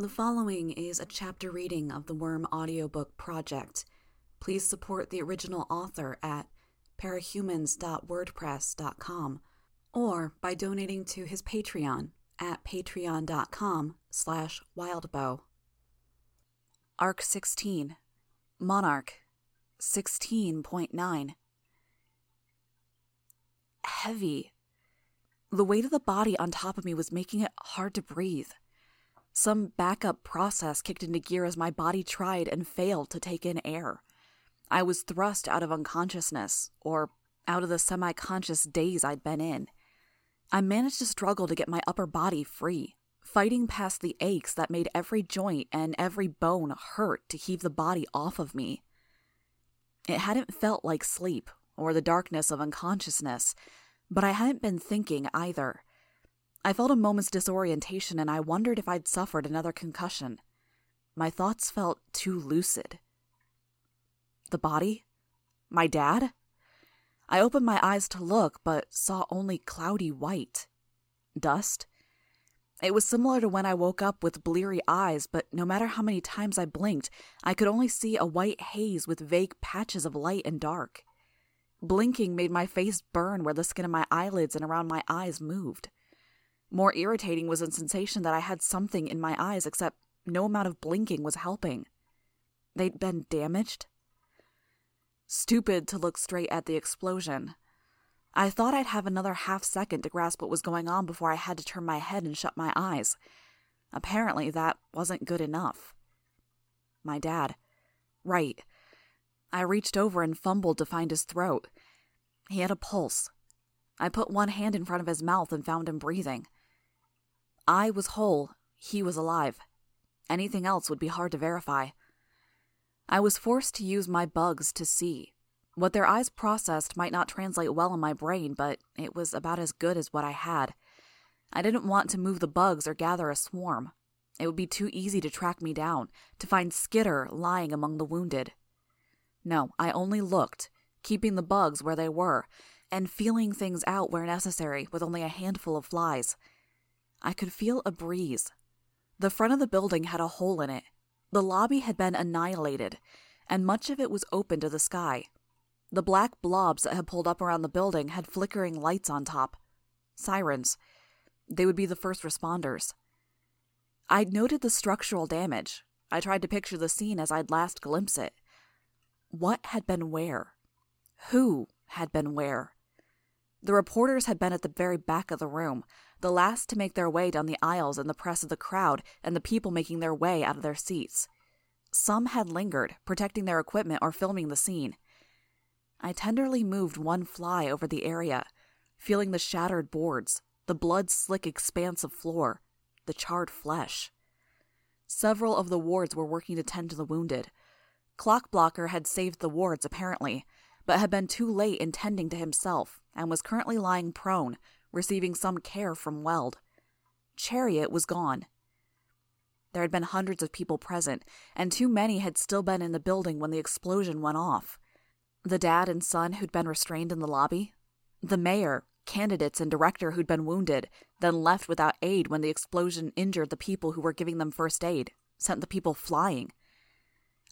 The following is a chapter reading of the Worm audiobook project. Please support the original author at parahumans.wordpress.com or by donating to his Patreon at patreon.com slash wildbow. Arc 16 Monarch 16.9 Heavy. The weight of the body on top of me was making it hard to breathe. Some backup process kicked into gear as my body tried and failed to take in air. I was thrust out of unconsciousness, or out of the semi conscious daze I'd been in. I managed to struggle to get my upper body free, fighting past the aches that made every joint and every bone hurt to heave the body off of me. It hadn't felt like sleep or the darkness of unconsciousness, but I hadn't been thinking either. I felt a moment's disorientation and I wondered if I'd suffered another concussion. My thoughts felt too lucid. The body? My dad? I opened my eyes to look, but saw only cloudy white. Dust? It was similar to when I woke up with bleary eyes, but no matter how many times I blinked, I could only see a white haze with vague patches of light and dark. Blinking made my face burn where the skin of my eyelids and around my eyes moved. More irritating was the sensation that I had something in my eyes, except no amount of blinking was helping. They'd been damaged? Stupid to look straight at the explosion. I thought I'd have another half second to grasp what was going on before I had to turn my head and shut my eyes. Apparently, that wasn't good enough. My dad. Right. I reached over and fumbled to find his throat. He had a pulse. I put one hand in front of his mouth and found him breathing. I was whole, he was alive. Anything else would be hard to verify. I was forced to use my bugs to see. What their eyes processed might not translate well in my brain, but it was about as good as what I had. I didn't want to move the bugs or gather a swarm. It would be too easy to track me down, to find Skitter lying among the wounded. No, I only looked, keeping the bugs where they were, and feeling things out where necessary with only a handful of flies. I could feel a breeze. The front of the building had a hole in it. The lobby had been annihilated, and much of it was open to the sky. The black blobs that had pulled up around the building had flickering lights on top. Sirens. They would be the first responders. I'd noted the structural damage. I tried to picture the scene as I'd last glimpsed it. What had been where? Who had been where? The reporters had been at the very back of the room, the last to make their way down the aisles in the press of the crowd and the people making their way out of their seats. Some had lingered, protecting their equipment or filming the scene. I tenderly moved one fly over the area, feeling the shattered boards, the blood slick expanse of floor, the charred flesh. Several of the wards were working to tend to the wounded. Clockblocker had saved the wards, apparently, but had been too late in tending to himself and was currently lying prone, receiving some care from Weld. Chariot was gone. There had been hundreds of people present, and too many had still been in the building when the explosion went off. The dad and son who'd been restrained in the lobby, the mayor, candidates, and director who'd been wounded, then left without aid when the explosion injured the people who were giving them first aid, sent the people flying.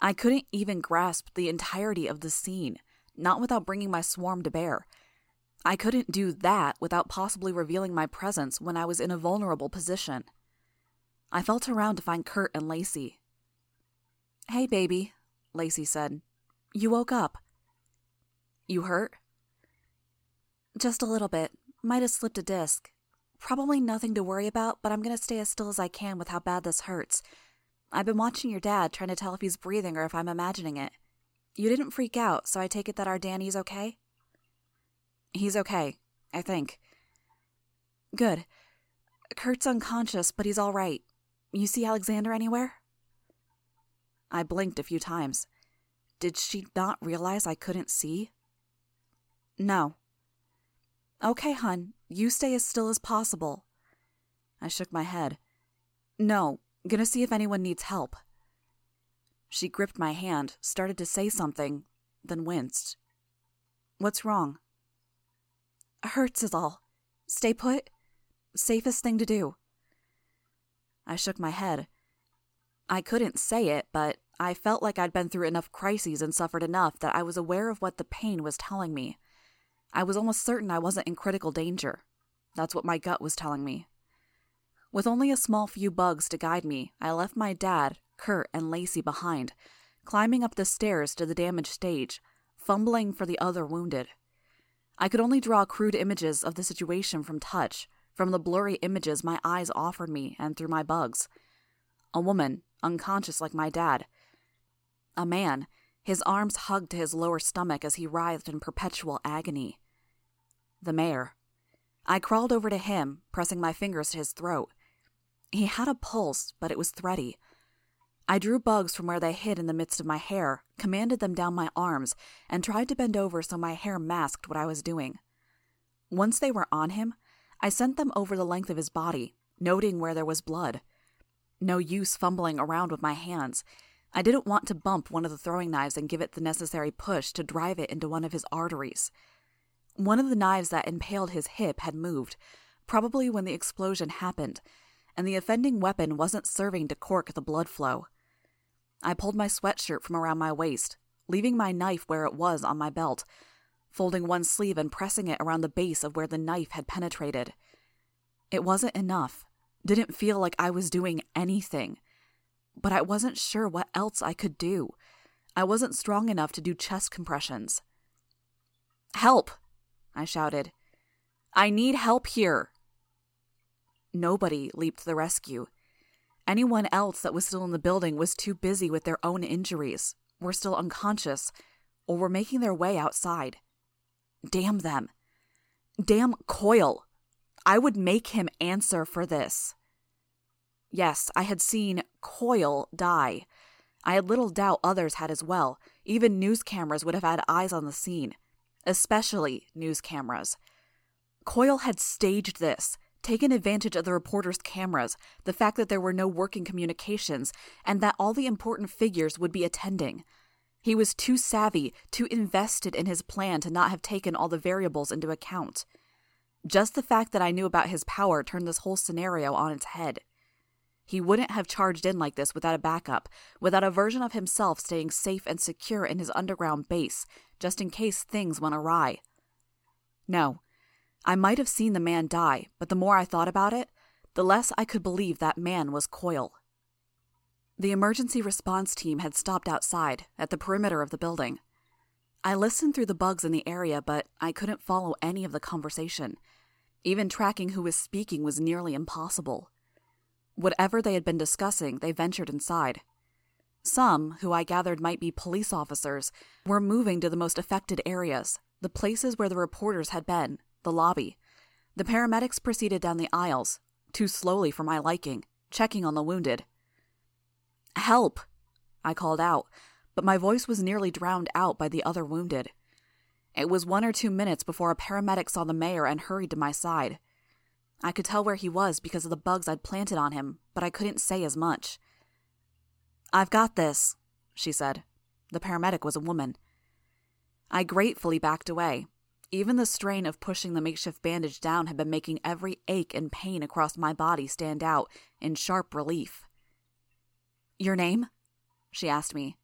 I couldn't even grasp the entirety of the scene, not without bringing my swarm to bear, I couldn't do that without possibly revealing my presence when I was in a vulnerable position. I felt around to find Kurt and Lacey. Hey, baby, Lacey said. You woke up. You hurt? Just a little bit. Might have slipped a disc. Probably nothing to worry about, but I'm going to stay as still as I can with how bad this hurts. I've been watching your dad, trying to tell if he's breathing or if I'm imagining it. You didn't freak out, so I take it that our Danny's okay? He's okay, I think. Good. Kurt's unconscious, but he's all right. You see Alexander anywhere? I blinked a few times. Did she not realize I couldn't see? No. Okay, hun, you stay as still as possible. I shook my head. No, gonna see if anyone needs help. She gripped my hand, started to say something, then winced. What's wrong? Hurts is all. Stay put. Safest thing to do. I shook my head. I couldn't say it, but I felt like I'd been through enough crises and suffered enough that I was aware of what the pain was telling me. I was almost certain I wasn't in critical danger. That's what my gut was telling me. With only a small few bugs to guide me, I left my dad, Kurt, and Lacey behind, climbing up the stairs to the damaged stage, fumbling for the other wounded. I could only draw crude images of the situation from touch, from the blurry images my eyes offered me and through my bugs. A woman, unconscious like my dad. A man, his arms hugged to his lower stomach as he writhed in perpetual agony. The mayor. I crawled over to him, pressing my fingers to his throat. He had a pulse, but it was thready. I drew bugs from where they hid in the midst of my hair, commanded them down my arms, and tried to bend over so my hair masked what I was doing. Once they were on him, I sent them over the length of his body, noting where there was blood. No use fumbling around with my hands. I didn't want to bump one of the throwing knives and give it the necessary push to drive it into one of his arteries. One of the knives that impaled his hip had moved, probably when the explosion happened, and the offending weapon wasn't serving to cork the blood flow. I pulled my sweatshirt from around my waist, leaving my knife where it was on my belt, folding one sleeve and pressing it around the base of where the knife had penetrated. It wasn't enough. Didn't feel like I was doing anything. But I wasn't sure what else I could do. I wasn't strong enough to do chest compressions. Help! I shouted. I need help here. Nobody leaped the rescue. Anyone else that was still in the building was too busy with their own injuries, were still unconscious, or were making their way outside. Damn them. Damn Coil. I would make him answer for this. Yes, I had seen Coil die. I had little doubt others had as well. Even news cameras would have had eyes on the scene, especially news cameras. Coil had staged this, taken advantage of the reporters' cameras, the fact that there were no working communications, and that all the important figures would be attending. He was too savvy, too invested in his plan to not have taken all the variables into account. Just the fact that I knew about his power turned this whole scenario on its head. He wouldn't have charged in like this without a backup, without a version of himself staying safe and secure in his underground base, just in case things went awry. No, I might have seen the man die, but the more I thought about it, the less I could believe that man was Coil. The emergency response team had stopped outside, at the perimeter of the building. I listened through the bugs in the area, but I couldn't follow any of the conversation. Even tracking who was speaking was nearly impossible. Whatever they had been discussing, they ventured inside. Some, who I gathered might be police officers, were moving to the most affected areas, the places where the reporters had been, the lobby. The paramedics proceeded down the aisles, too slowly for my liking, checking on the wounded. Help! I called out, but my voice was nearly drowned out by the other wounded. It was one or two minutes before a paramedic saw the mayor and hurried to my side. I could tell where he was because of the bugs I'd planted on him, but I couldn't say as much. I've got this, she said. The paramedic was a woman. I gratefully backed away. Even the strain of pushing the makeshift bandage down had been making every ache and pain across my body stand out in sharp relief. Your name? she asked me.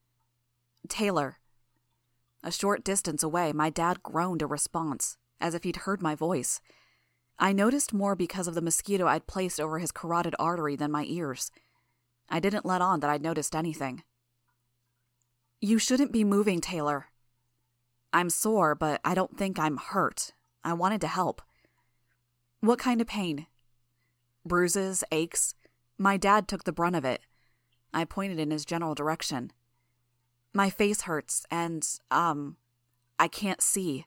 Taylor. A short distance away, my dad groaned a response, as if he'd heard my voice. I noticed more because of the mosquito I'd placed over his carotid artery than my ears. I didn't let on that I'd noticed anything. You shouldn't be moving, Taylor. I'm sore, but I don't think I'm hurt. I wanted to help. What kind of pain? Bruises, aches. My dad took the brunt of it. I pointed in his general direction. My face hurts, and, um, I can't see.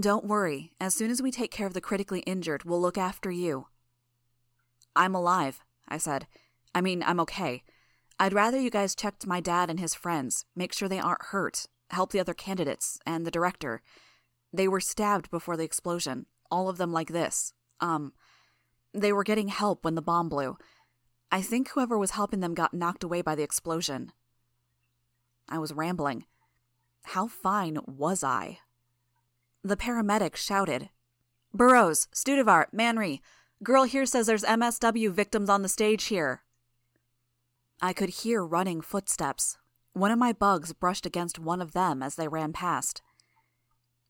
Don't worry. As soon as we take care of the critically injured, we'll look after you. I'm alive, I said. I mean, I'm okay. I'd rather you guys checked my dad and his friends, make sure they aren't hurt, help the other candidates, and the director. They were stabbed before the explosion, all of them like this. Um, they were getting help when the bomb blew. I think whoever was helping them got knocked away by the explosion. I was rambling. How fine was I? The paramedic shouted, Burrows, Studevart, Manry, girl here says there's MSW victims on the stage here. I could hear running footsteps. One of my bugs brushed against one of them as they ran past.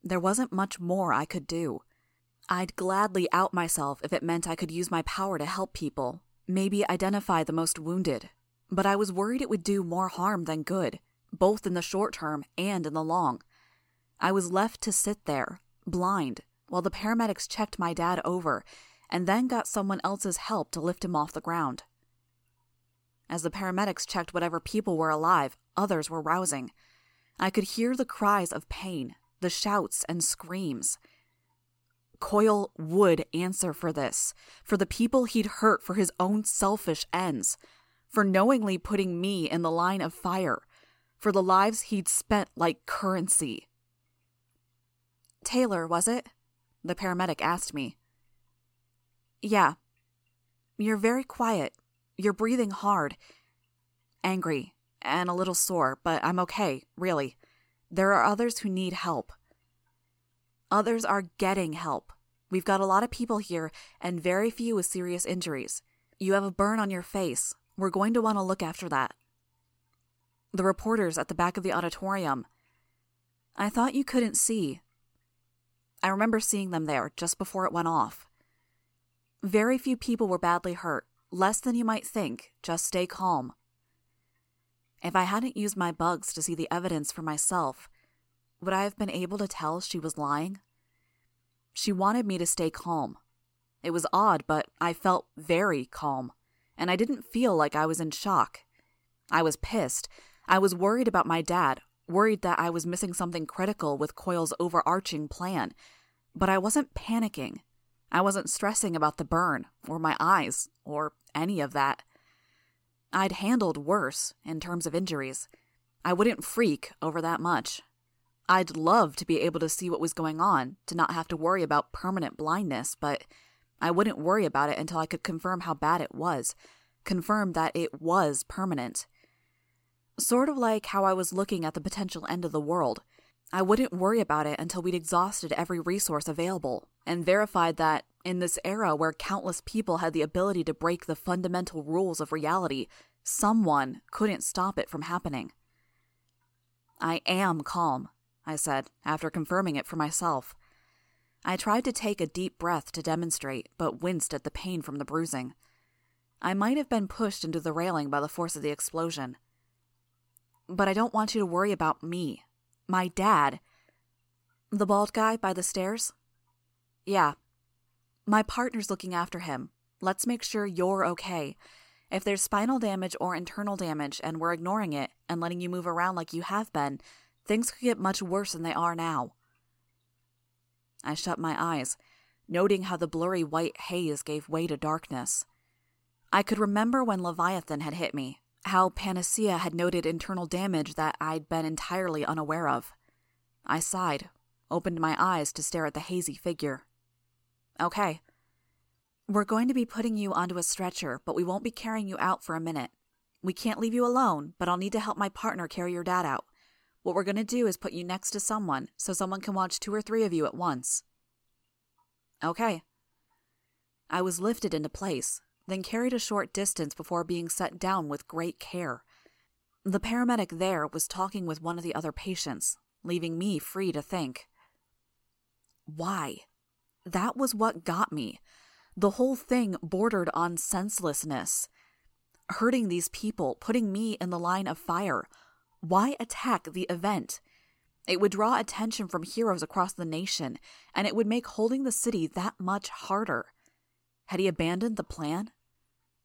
There wasn't much more I could do. I'd gladly out myself if it meant I could use my power to help people, maybe identify the most wounded. But I was worried it would do more harm than good, both in the short term and in the long. I was left to sit there, blind, while the paramedics checked my dad over and then got someone else's help to lift him off the ground. As the paramedics checked whatever people were alive, others were rousing. I could hear the cries of pain, the shouts and screams. Coil would answer for this, for the people he'd hurt for his own selfish ends, for knowingly putting me in the line of fire, for the lives he'd spent like currency. Taylor, was it? The paramedic asked me. Yeah. You're very quiet. You're breathing hard. Angry and a little sore, but I'm okay, really. There are others who need help. Others are getting help. We've got a lot of people here and very few with serious injuries. You have a burn on your face. We're going to want to look after that. The reporters at the back of the auditorium. I thought you couldn't see. I remember seeing them there just before it went off. Very few people were badly hurt, less than you might think. Just stay calm. If I hadn't used my bugs to see the evidence for myself, would I have been able to tell she was lying? She wanted me to stay calm. It was odd, but I felt very calm, and I didn't feel like I was in shock. I was pissed. I was worried about my dad, worried that I was missing something critical with Coil's overarching plan, but I wasn't panicking. I wasn't stressing about the burn, or my eyes, or any of that. I'd handled worse in terms of injuries. I wouldn't freak over that much. I'd love to be able to see what was going on, to not have to worry about permanent blindness, but I wouldn't worry about it until I could confirm how bad it was, confirm that it was permanent. Sort of like how I was looking at the potential end of the world. I wouldn't worry about it until we'd exhausted every resource available and verified that, in this era where countless people had the ability to break the fundamental rules of reality, someone couldn't stop it from happening. I am calm, I said, after confirming it for myself. I tried to take a deep breath to demonstrate, but winced at the pain from the bruising. I might have been pushed into the railing by the force of the explosion. But I don't want you to worry about me. My dad. The bald guy by the stairs? Yeah. My partner's looking after him. Let's make sure you're okay. If there's spinal damage or internal damage and we're ignoring it and letting you move around like you have been, Things could get much worse than they are now. I shut my eyes, noting how the blurry white haze gave way to darkness. I could remember when Leviathan had hit me, how Panacea had noted internal damage that I'd been entirely unaware of. I sighed, opened my eyes to stare at the hazy figure. Okay. We're going to be putting you onto a stretcher, but we won't be carrying you out for a minute. We can't leave you alone, but I'll need to help my partner carry your dad out. What we're going to do is put you next to someone so someone can watch two or three of you at once. Okay. I was lifted into place, then carried a short distance before being set down with great care. The paramedic there was talking with one of the other patients, leaving me free to think. Why? That was what got me. The whole thing bordered on senselessness. Hurting these people, putting me in the line of fire, why attack the event? It would draw attention from heroes across the nation, and it would make holding the city that much harder. Had he abandoned the plan?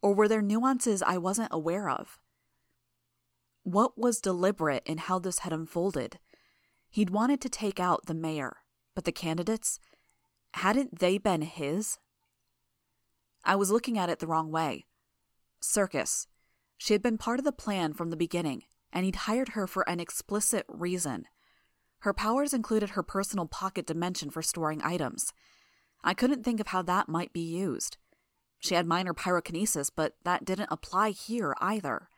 Or were there nuances I wasn't aware of? What was deliberate in how this had unfolded? He'd wanted to take out the mayor, but the candidates? Hadn't they been his? I was looking at it the wrong way. Circus. She had been part of the plan from the beginning, and he'd hired her for an explicit reason. Her powers included her personal pocket dimension for storing items. I couldn't think of how that might be used. She had minor pyrokinesis, but that didn't apply here either.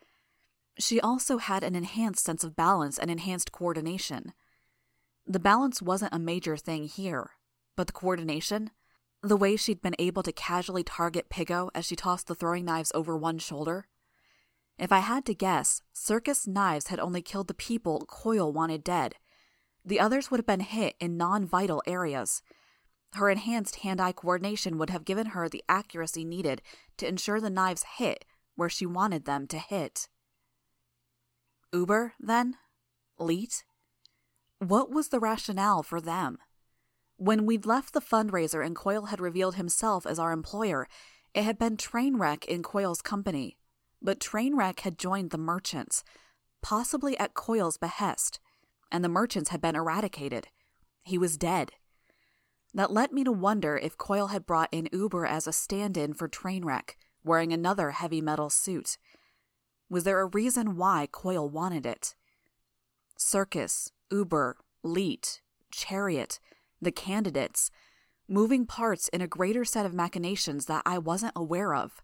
She also had an enhanced sense of balance and enhanced coordination. The balance wasn't a major thing here, but the coordination, the way she'd been able to casually target Piggot as she tossed the throwing knives over one shoulder, If I had to guess, Circus knives had only killed the people Coil wanted dead. The others would have been hit in non vital areas. Her enhanced hand eye coordination would have given her the accuracy needed to ensure the knives hit where she wanted them to hit. Uber, then? Leet? What was the rationale for them? When we'd left the fundraiser and Coil had revealed himself as our employer, it had been Trainwreck in Coil's company. But Trainwreck had joined the merchants, possibly at Coil's behest, and the merchants had been eradicated. He was dead. That led me to wonder if Coil had brought in Uber as a stand in for Trainwreck, wearing another heavy metal suit. Was there a reason why Coil wanted it? Circus, Uber, Leet, Chariot, the candidates, moving parts in a greater set of machinations that I wasn't aware of.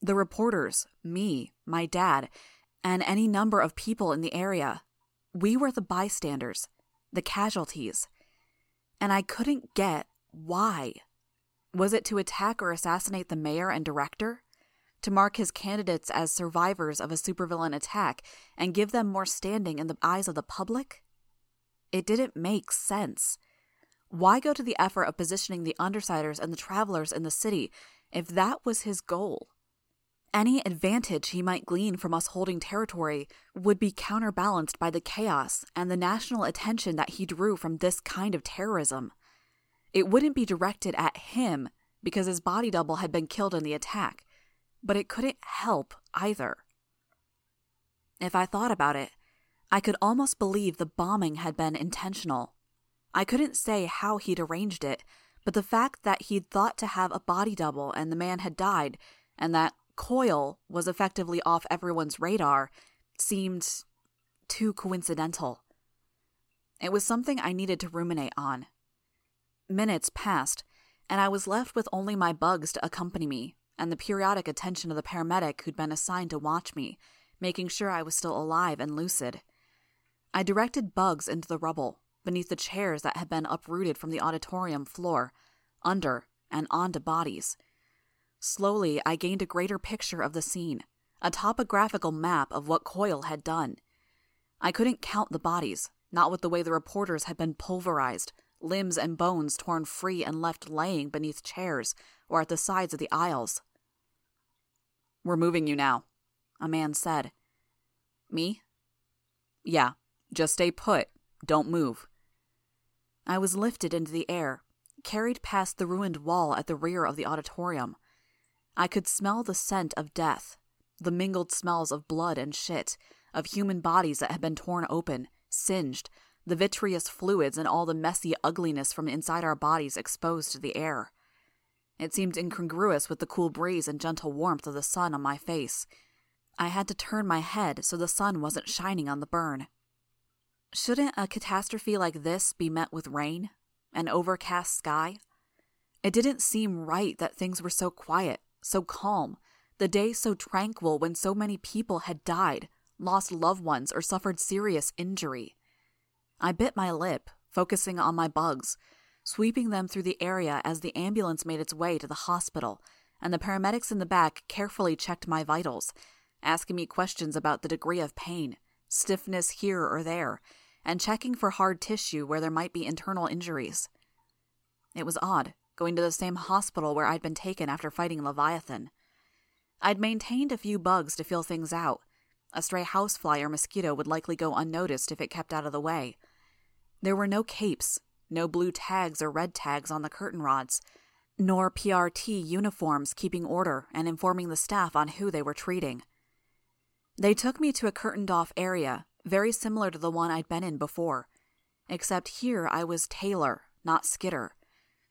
The reporters, me, my dad, and any number of people in the area. We were the bystanders, the casualties. And I couldn't get why. Was it to attack or assassinate the mayor and director? To mark his candidates as survivors of a supervillain attack and give them more standing in the eyes of the public? It didn't make sense. Why go to the effort of positioning the undersiders and the travelers in the city if that was his goal? Any advantage he might glean from us holding territory would be counterbalanced by the chaos and the national attention that he drew from this kind of terrorism. It wouldn't be directed at him because his body double had been killed in the attack, but it couldn't help either. If I thought about it, I could almost believe the bombing had been intentional. I couldn't say how he'd arranged it, but the fact that he'd thought to have a body double and the man had died, and that Coil was effectively off everyone's radar seemed too coincidental. It was something I needed to ruminate on. Minutes passed, and I was left with only my bugs to accompany me and the periodic attention of the paramedic who'd been assigned to watch me, making sure I was still alive and lucid. I directed bugs into the rubble, beneath the chairs that had been uprooted from the auditorium floor, under and onto bodies. Slowly, I gained a greater picture of the scene, a topographical map of what Coil had done. I couldn't count the bodies, not with the way the reporters had been pulverized, limbs and bones torn free and left laying beneath chairs or at the sides of the aisles. We're moving you now, a man said. Me? Yeah, just stay put. Don't move. I was lifted into the air, carried past the ruined wall at the rear of the auditorium. I could smell the scent of death, the mingled smells of blood and shit, of human bodies that had been torn open, singed, the vitreous fluids and all the messy ugliness from inside our bodies exposed to the air. It seemed incongruous with the cool breeze and gentle warmth of the sun on my face. I had to turn my head so the sun wasn't shining on the burn. Shouldn't a catastrophe like this be met with rain? An overcast sky? It didn't seem right that things were so quiet, so calm, the day so tranquil when so many people had died, lost loved ones, or suffered serious injury. I bit my lip, focusing on my bugs, sweeping them through the area as the ambulance made its way to the hospital, and the paramedics in the back carefully checked my vitals, asking me questions about the degree of pain, stiffness here or there, and checking for hard tissue where there might be internal injuries. It was odd going to the same hospital where I'd been taken after fighting Leviathan. I'd maintained a few bugs to feel things out. A stray housefly or mosquito would likely go unnoticed if it kept out of the way. There were no capes, no blue tags or red tags on the curtain rods, nor PRT uniforms keeping order and informing the staff on who they were treating. They took me to a curtained off area, very similar to the one I'd been in before, except here I was Taylor, not Skitter.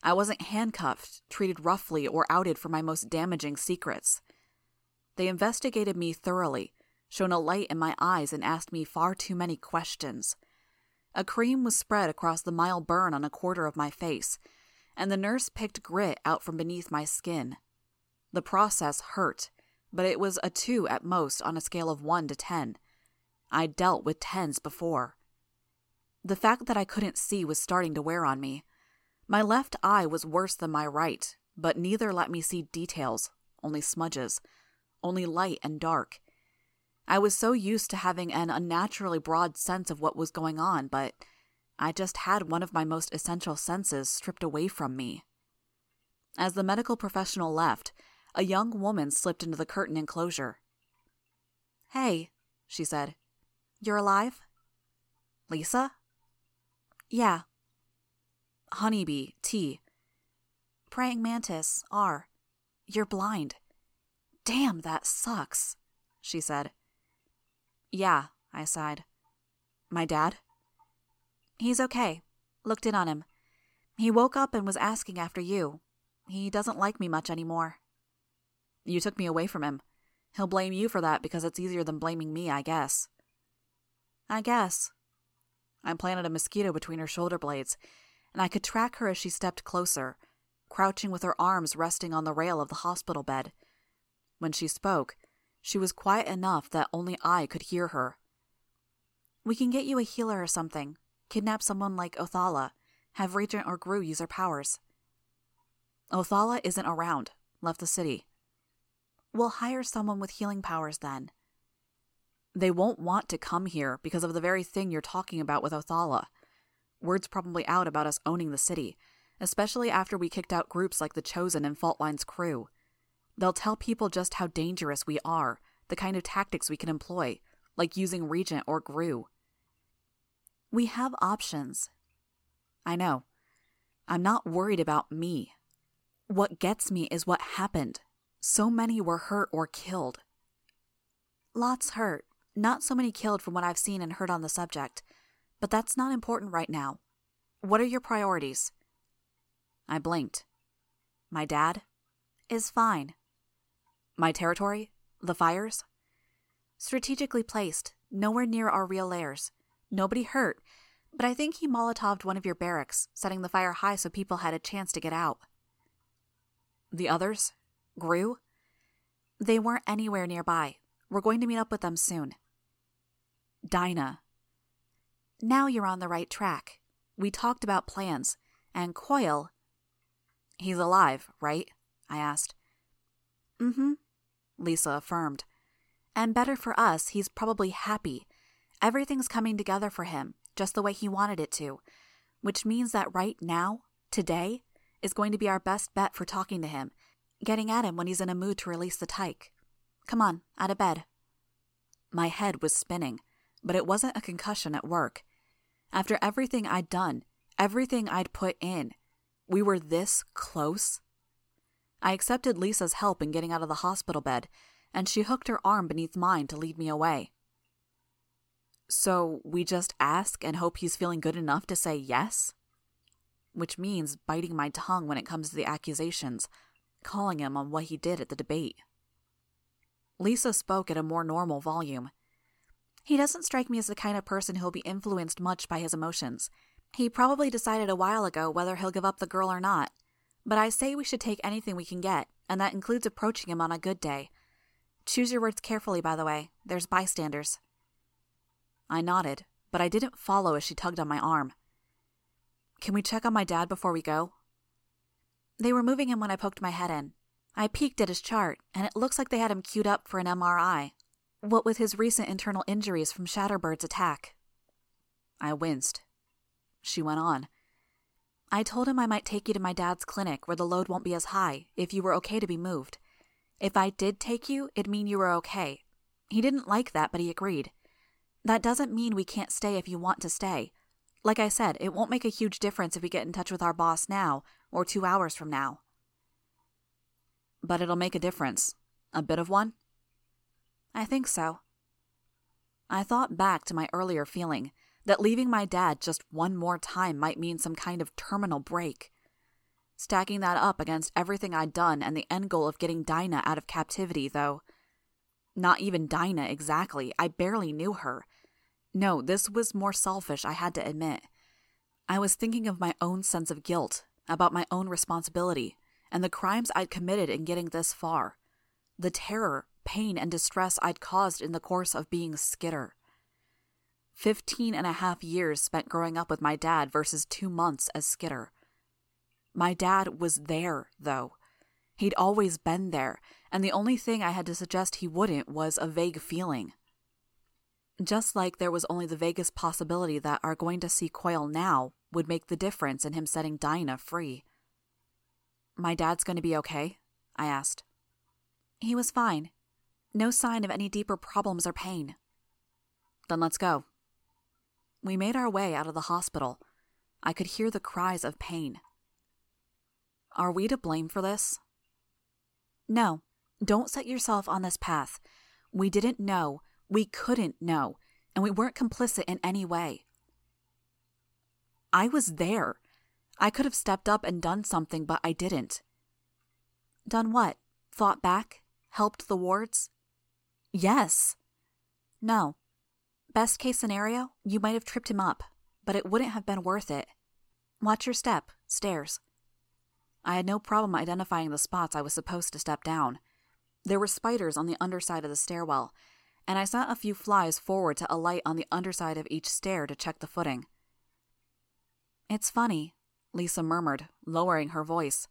I wasn't handcuffed, treated roughly, or outed for my most damaging secrets. They investigated me thoroughly, shone a light in my eyes, and asked me far too many questions. A cream was spread across the mild burn on a quarter of my face, and the nurse picked grit out from beneath my skin. The process hurt, but it was a two at most on a scale of one to ten. I'd dealt with tens before. The fact that I couldn't see was starting to wear on me. My left eye was worse than my right, but neither let me see details, only smudges, only light and dark. I was so used to having an unnaturally broad sense of what was going on, but I just had one of my most essential senses stripped away from me. As the medical professional left, a young woman slipped into the curtain enclosure. Hey, she said. You're alive? Lisa? Yeah. Honeybee, T. Praying mantis, R. You're blind. Damn, that sucks, she said. Yeah, I sighed. My dad? He's okay. Looked in on him. He woke up and was asking after you. He doesn't like me much anymore. You took me away from him. He'll blame you for that because it's easier than blaming me, I guess. I guess. I planted a mosquito between her shoulder blades, and I could track her as she stepped closer, crouching with her arms resting on the rail of the hospital bed. When she spoke, she was quiet enough that only I could hear her. We can get you a healer or something, kidnap someone like Othala, have Regent or Grue use her powers. Othala isn't around, left the city. We'll hire someone with healing powers then. They won't want to come here because of the very thing you're talking about with Othala. Word's probably out about us owning the city, especially after we kicked out groups like the Chosen and Faultline's crew. They'll tell people just how dangerous we are, the kind of tactics we can employ, like using Regent or Grue. We have options. I know. I'm not worried about me. What gets me is what happened. So many were hurt or killed. Lots hurt, not so many killed from what I've seen and heard on the subject. But that's not important right now. What are your priorities? I blinked. My dad? Is fine. My territory? The fires? Strategically placed, nowhere near our real lairs. Nobody hurt, but I think he Molotoved one of your barracks, setting the fire high so people had a chance to get out. The others? Grue? They weren't anywhere nearby. We're going to meet up with them soon. Dinah. Now you're on the right track. We talked about plans, and Coil. He's alive, right? I asked. Mm hmm, Lisa affirmed. And better for us, he's probably happy. Everything's coming together for him, just the way he wanted it to, which means that right now, today, is going to be our best bet for talking to him, getting at him when he's in a mood to release the tyke. Come on, out of bed. My head was spinning, but it wasn't a concussion at work. After everything I'd done, everything I'd put in, we were this close. I accepted Lisa's help in getting out of the hospital bed, and she hooked her arm beneath mine to lead me away. So we just ask and hope he's feeling good enough to say yes? Which means biting my tongue when it comes to the accusations, calling him on what he did at the debate. Lisa spoke at a more normal volume. He doesn't strike me as the kind of person who'll be influenced much by his emotions. He probably decided a while ago whether he'll give up the girl or not. But I say we should take anything we can get, and that includes approaching him on a good day. Choose your words carefully, by the way. There's bystanders. I nodded, but I didn't follow as she tugged on my arm. Can we check on my dad before we go? They were moving him when I poked my head in. I peeked at his chart, and it looks like they had him queued up for an MRI, what with his recent internal injuries from Shatterbird's attack. I winced. She went on. I told him I might take you to my dad's clinic where the load won't be as high if you were okay to be moved. If I did take you, it'd mean you were okay. He didn't like that, but he agreed. That doesn't mean we can't stay if you want to stay. Like I said, it won't make a huge difference if we get in touch with our boss now or two hours from now. But it'll make a difference. A bit of one? I think so. I thought back to my earlier feeling that leaving my dad just one more time might mean some kind of terminal break. Stacking that up against everything I'd done and the end goal of getting Dinah out of captivity, though. Not even Dinah exactly, I barely knew her. No, this was more selfish, I had to admit. I was thinking of my own sense of guilt, about my own responsibility, and the crimes I'd committed in getting this far. The terror, pain, and distress I'd caused in the course of being Skitter. Fifteen and a half years spent growing up with my dad versus two months as Skitter. My dad was there, though. He'd always been there, and the only thing I had to suggest he wouldn't was a vague feeling Just like there was only the vaguest possibility that our going to see Coil now would make the difference in him setting Dinah free. My dad's going to be okay? I asked. He was fine. No sign of any deeper problems or pain. Then let's go. We made our way out of the hospital. I could hear the cries of pain. Are we to blame for this? No, don't set yourself on this path. We didn't know, we couldn't know, and we weren't complicit in any way. I was there. I could have stepped up and done something, but I didn't. Done what? Fought back? Helped the wards? Yes. No. Best case scenario, you might have tripped him up, but it wouldn't have been worth it. Watch your step, stairs. I had no problem identifying the spots I was supposed to step down. There were spiders on the underside of the stairwell, and I sent a few flies forward to alight on the underside of each stair to check the footing. It's funny, Lisa murmured, lowering her voice.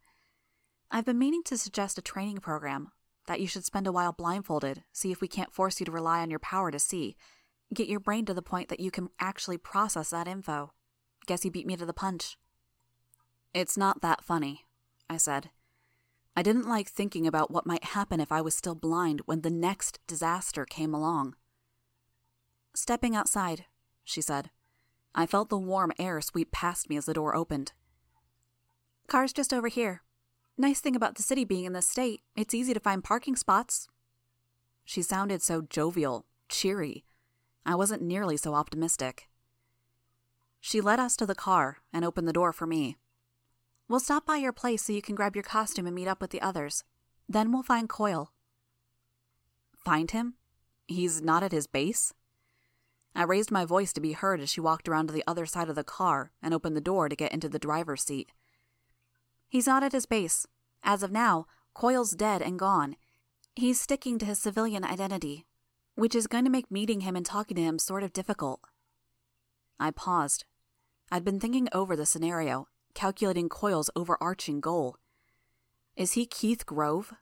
I've been meaning to suggest a training program that you should spend a while blindfolded, see if we can't force you to rely on your power to see. Get your brain to the point that you can actually process that info. Guess you beat me to the punch. It's not that funny, I said. I didn't like thinking about what might happen if I was still blind when the next disaster came along. Stepping outside, she said. I felt the warm air sweep past me as the door opened. Car's just over here. Nice thing about the city being in this state, it's easy to find parking spots. She sounded so jovial, cheery. I wasn't nearly so optimistic. She led us to the car and opened the door for me. We'll stop by your place so you can grab your costume and meet up with the others. Then we'll find Coil. Find him? He's not at his base? I raised my voice to be heard as she walked around to the other side of the car and opened the door to get into the driver's seat. He's not at his base. As of now, Coil's dead and gone. He's sticking to his civilian identity, which is going to make meeting him and talking to him sort of difficult. I paused. I'd been thinking over the scenario calculating Coil's overarching goal. Is he Keith Grove?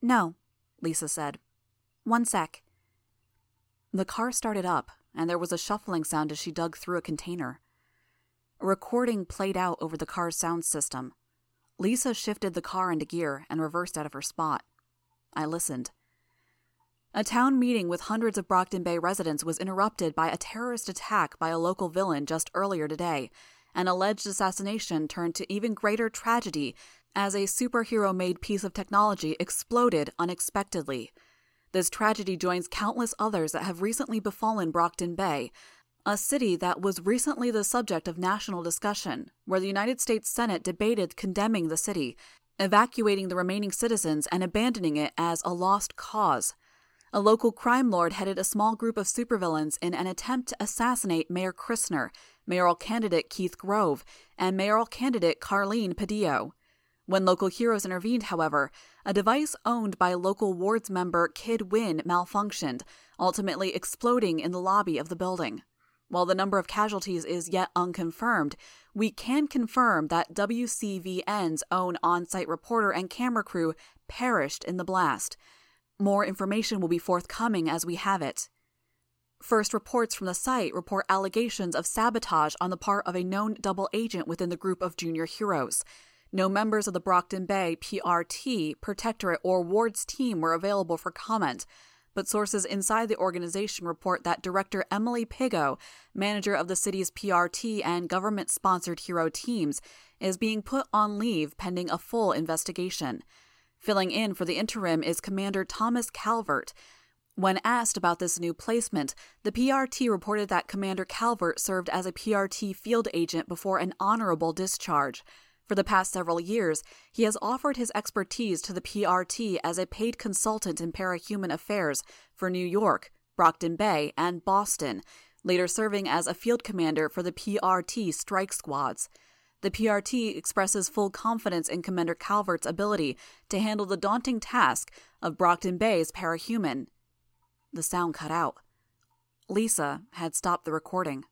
No, Lisa said. One sec. The car started up, and there was a shuffling sound as she dug through a container. A recording played out over the car's sound system. Lisa shifted the car into gear and reversed out of her spot. I listened. A town meeting with hundreds of Brockton Bay residents was interrupted by a terrorist attack by a local villain just earlier today, an alleged assassination turned to even greater tragedy as a superhero made piece of technology exploded unexpectedly. This tragedy joins countless others that have recently befallen Brockton Bay, a city that was recently the subject of national discussion, where the United States Senate debated condemning the city, evacuating the remaining citizens, and abandoning it as a lost cause. A local crime lord headed a small group of supervillains in an attempt to assassinate Mayor Christner, mayoral candidate Keith Grove, and mayoral candidate Carlene Padillo. When local heroes intervened, however, a device owned by local wards member Kid Win malfunctioned, ultimately exploding in the lobby of the building. While the number of casualties is yet unconfirmed, we can confirm that WCVN's own on site reporter and camera crew perished in the blast. More information will be forthcoming as we have it. First reports from the site report allegations of sabotage on the part of a known double agent within the group of junior heroes. No members of the Brockton Bay PRT, Protectorate, or Wards team were available for comment, but sources inside the organization report that Director Emily Piggot, manager of the city's PRT and government sponsored hero teams, is being put on leave pending a full investigation. Filling in for the interim is Commander Thomas Calvert, when asked about this new placement, the PRT reported that Commander Calvert served as a PRT field agent before an honorable discharge. For the past several years, he has offered his expertise to the PRT as a paid consultant in parahuman affairs for New York, Brockton Bay, and Boston, later serving as a field commander for the PRT strike squads. The PRT expresses full confidence in Commander Calvert's ability to handle the daunting task of Brockton Bay's parahuman. The sound cut out. Lisa had stopped the recording.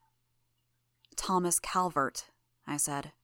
Thomas Calvert, I said.